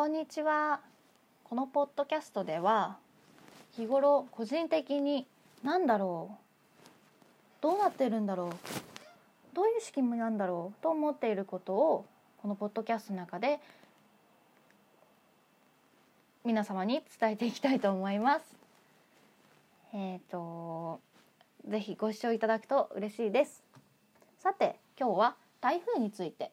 こんにちはこのポッドキャストでは日頃個人的に何だろうどうなってるんだろうどういう仕組みなんだろうと思っていることをこのポッドキャストの中で皆様に伝えていきたいと思います。えっ、とぜひご視聴いただくと嬉しいです。さて今日は台風について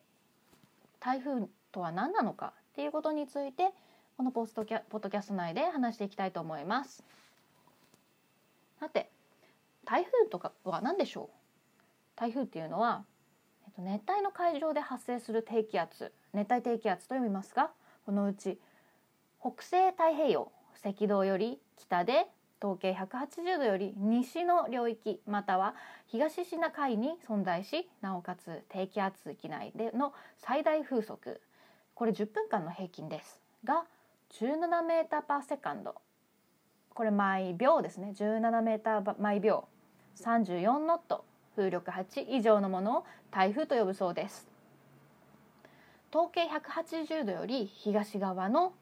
台風とは何なのかっていうことについてこのポストキャポッドキャスト内で話していきたいと思います。さて台風とかは何でしょう？台風っていうのは、えっと、熱帯の海上で発生する低気圧熱帯低気圧と呼びますがこのうち北西太平洋赤道より北で統計180度より西の領域または東シナ海に存在しなおかつ低気圧域内での最大風速これ10分間の平均です。が17メーターパーセカンド。これ毎秒ですね。17メーター毎秒。34ノット風力8以上のものを台風と呼ぶそうです。統計180度より東側の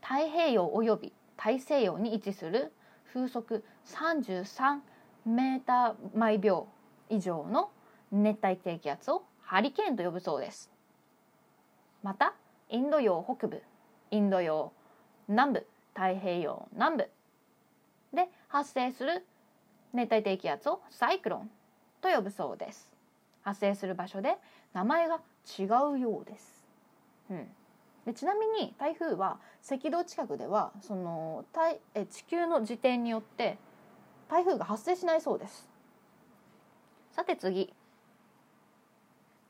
太平洋および大西洋に位置する風速33メーター毎秒以上の熱帯低気圧をハリケーンと呼ぶそうです。またインド洋北部インド洋南部太平洋南部で発生する熱帯低気圧をサイクロンと呼ぶそうです。発生する場所で名前が違うようです、うん、でちなみに台風は赤道近くではそのえ地球の自転によって台風が発生しないそうです。さて次。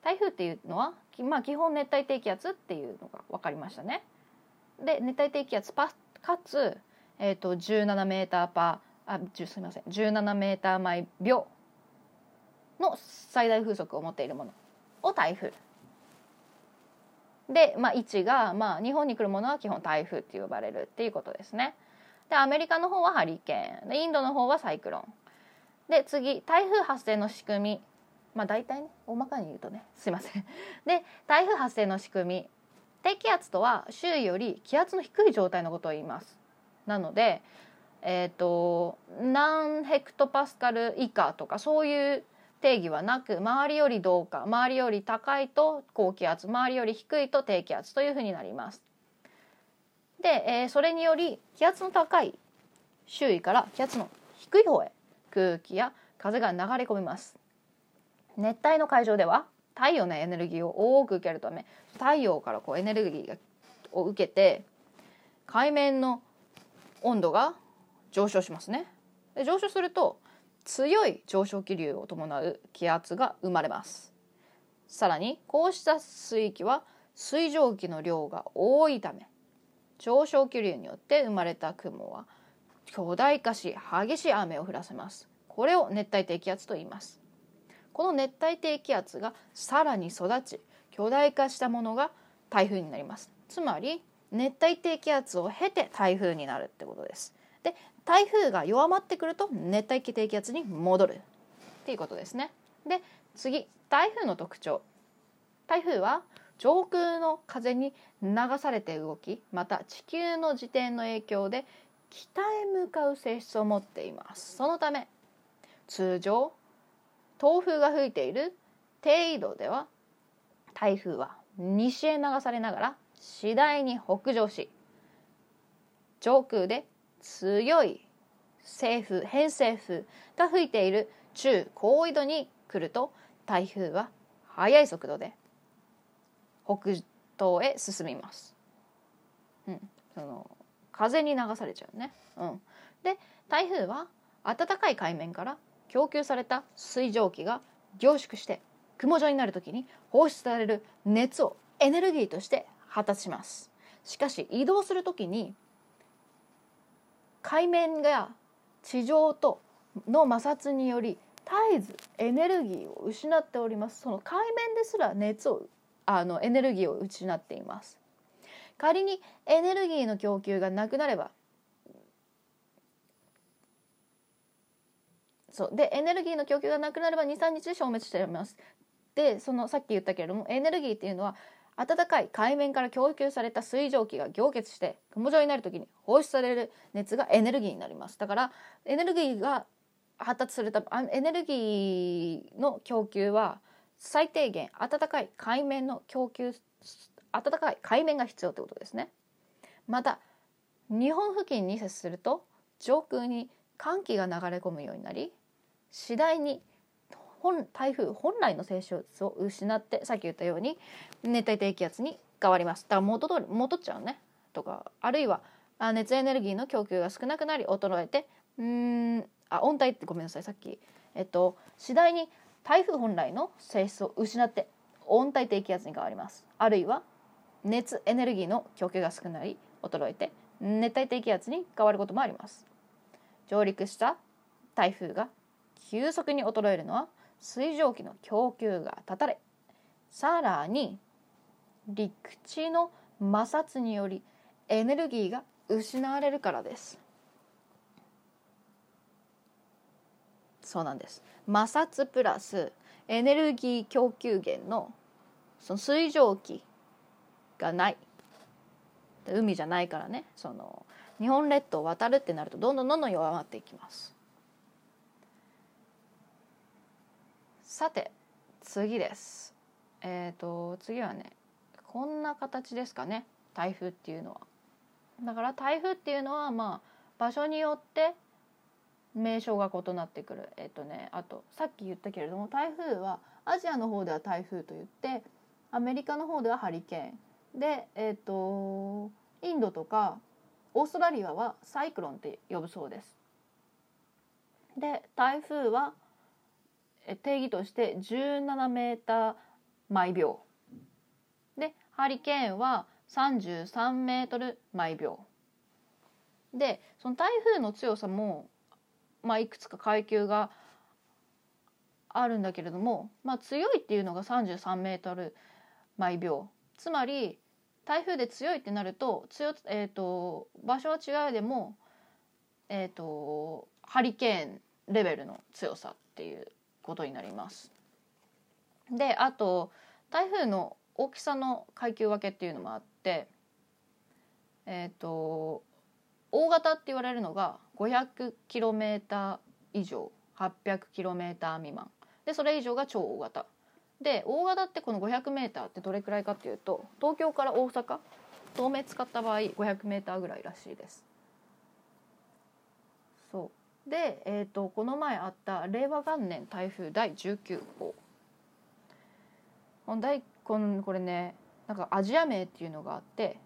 台風っていうのは、まあ、基本熱帯低気圧っていうのが分かりましたね。で熱帯低気圧パかつ、えーと、17メーターパーあすみません17メーター毎秒の最大風速を持っているものを台風。で、まあ、位置が、まあ、日本に来るものは基本台風って呼ばれるっていうことですね。でアメリカの方はハリケーン。でインドの方はサイクロン。で次台風発生の仕組み。まあ大体ね大まかに言うとねすいません。で台風発生の仕組み低気圧とは周囲より気圧の低い状態のことを言います。なのでえっ、ー、と何ヘクトパスカル以下とかそういう定義はなく周りよりどうか周りより高いと高気圧周りより低いと低気圧というふうになります。で、えー、それにより気圧の高い周囲から気圧の低い方へ空気や風が流れ込みます。熱帯の海上では太陽のエネルギーを多く受けるため太陽からこうエネルギーを受けて海面の温度が上昇しますね。で上昇すると強い上昇気流を伴う気圧が生まれます。さらにこうした水域は水蒸気の量が多いため上昇気流によって生まれた雲は巨大化し激しい雨を降らせます。これを熱帯低気圧と言います。この熱帯低気圧がさらに育ち巨大化したものが台風になります。つまり熱帯低気圧を経て台風になるってことです。で台風が弱まってくると熱帯低気圧に戻る。っていうことですね。で次台風の特徴。台風は上空の風に流されて動きまた地球の自転の影響で北へ向かう性質を持っています。そのため通常東風が吹いている低緯度では台風は西へ流されながら次第に北上し上空で強い西風偏西風が吹いている中高緯度に来ると台風は速い速度で北東へ進みます。うん、その風に流されちゃうね。うん、で台風は暖かい海面から供給された水蒸気が凝縮して雲状になる時に放出される熱をエネルギーとして発達します。しかし移動する時に海面が地上との摩擦により絶えずエネルギーを失っております。その海面ですら熱をあのエネルギーを失っています。仮にエネルギーの供給がなくなればそう。でエネルギーの供給がなくなれば23日で消滅しています。でそのさっき言ったけれどもエネルギーっていうのは暖かい海面から供給された水蒸気が凝結して雲状になる時に放出される熱がエネルギーになります。だからエネルギーが発達するためエネルギーの供給は最低限暖かい海面の供給暖かい海面が必要ってことですね。また日本付近に接すると上空に寒気が流れ込むようになり次第に本台風本来の性質を失ってさっき言ったように熱帯低気圧に変わります。だから元通り戻っちゃうねとかあるいは熱エネルギーの供給が少なくなり衰えてうんあ温帯ってごめんなさいさっき。えっと次第に台風本来の性質を失って温帯低気圧に変わります。あるいは熱エネルギーの供給が少なり衰えて熱帯低気圧に変わることもあります。上陸した台風が急速に衰えるのは水蒸気の供給が断たれさらに陸地の摩擦によりエネルギーが失われるからです。そうなんです。摩擦プラスエネルギー供給源のその水蒸気がない。海じゃないからね。その日本列島を渡るってなるとどんどんどんどん弱まっていきます。さて次です。えっ、ー、と次はねこんな形ですかね。台風っていうのは。だから台風っていうのはまあ場所によって名称が異なってくる。えっ、ー、とねあとさっき言ったけれども台風はアジアの方では台風と言ってアメリカの方ではハリケーン。で、えーと、インドとかオーストラリアはサイクロンって呼ぶそうです。で台風は定義として17メーター毎秒。でハリケーンは33メートル毎秒。でその台風の強さも、まあ、いくつか階級があるんだけれども、まあ、強いっていうのが33メートル毎秒。つまり台風で強いってなると強、えーと、場所は違うでも、えーと、ハリケーンレベルの強さっていう。ことになります。であと台風の大きさの階級分けっていうのもあってえっ、ー、と大型って言われるのが 500km 以上 800km 未満でそれ以上が超大型で大型ってこの 500m ってどれくらいかっていうと東京から大阪東名使った場合 500m ぐらいらしいです。そうで、えーと、この前あった令和元年台風第19号。このこのこれねなんかアジア名っていうのがあって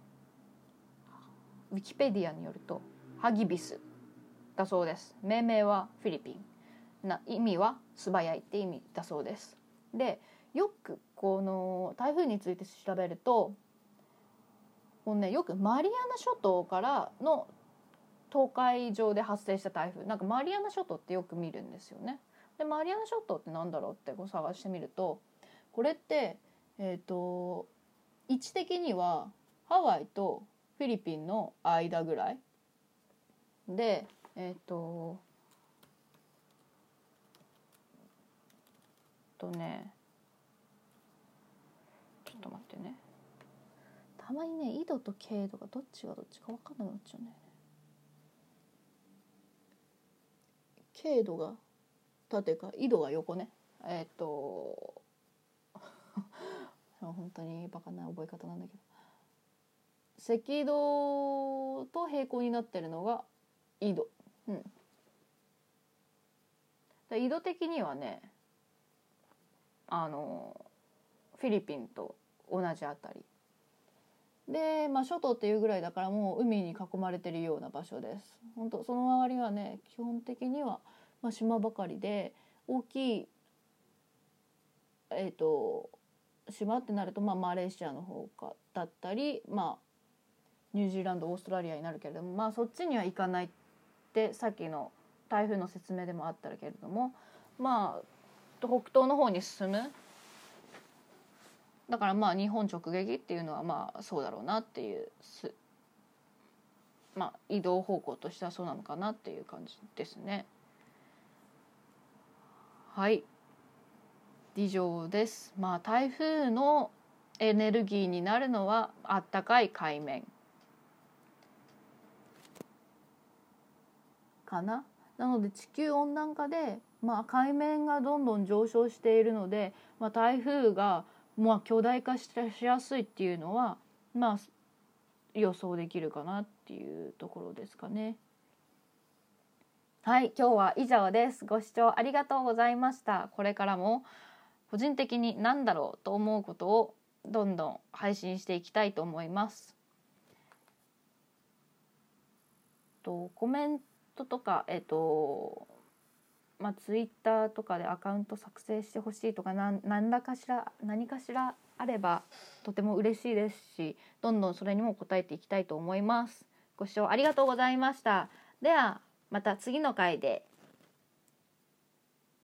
ウィキペディアによるとハギビスだそうです。命名はフィリピン。な意味は素早いって意味だそうです。でよくこの台風について調べるとこう、ね、よくマリアナ諸島からの東海上で発生した台風。なんかマリアナ諸島ってよく見るんですよね。でマリアナ諸島ってなんだろうってこう探してみるとこれってえっ、ー、と位置的にはハワイとフィリピンの間ぐらい。でえっ、ー、ととねちょっと待ってね。たまにね緯度と経度がどっちがどっちか分かんなくなっちゃうんだよね。経度が縦か緯度が横ね。えっ、と 本当にバカな覚え方なんだけど。赤道と平行になってるのが緯度。うん。で緯度的にはねあのフィリピンと同じあたり。で、まあ、諸島っていうぐらいだからもう海に囲まれてるような場所です。本当その周りはね基本的には、まあ、島ばかりで大きいえっ、ー、と島ってなると、まあ、マレーシアの方かだったり、まあ、ニュージーランドオーストラリアになるけれども、まあ、そっちには行かないってさっきの台風の説明でもあったけれどもまあ北東の方に進むだからまあ日本直撃っていうのはまあそうだろうなっていうまあ移動方向としてはそうなのかなっていう感じですね。はい以上です。まあ台風のエネルギーになるのはあったかい海面かな？なので地球温暖化で、まあ、海面がどんどん上昇しているので、まあ、台風が、まあ、巨大化しやすいっていうのは、まあ、予想できるかなっていうところですかね。はい、今日は以上です。ご視聴ありがとうございました。これからも個人的に何だろうと思うことをどんどん配信していきたいと思います。とコメントとかえっとまあツイッターとかでアカウント作成してほしいとか何何らかしら何かしらあればとても嬉しいですしどんどんそれにも答えていきたいと思います。ご視聴ありがとうございました。ではまた次の回で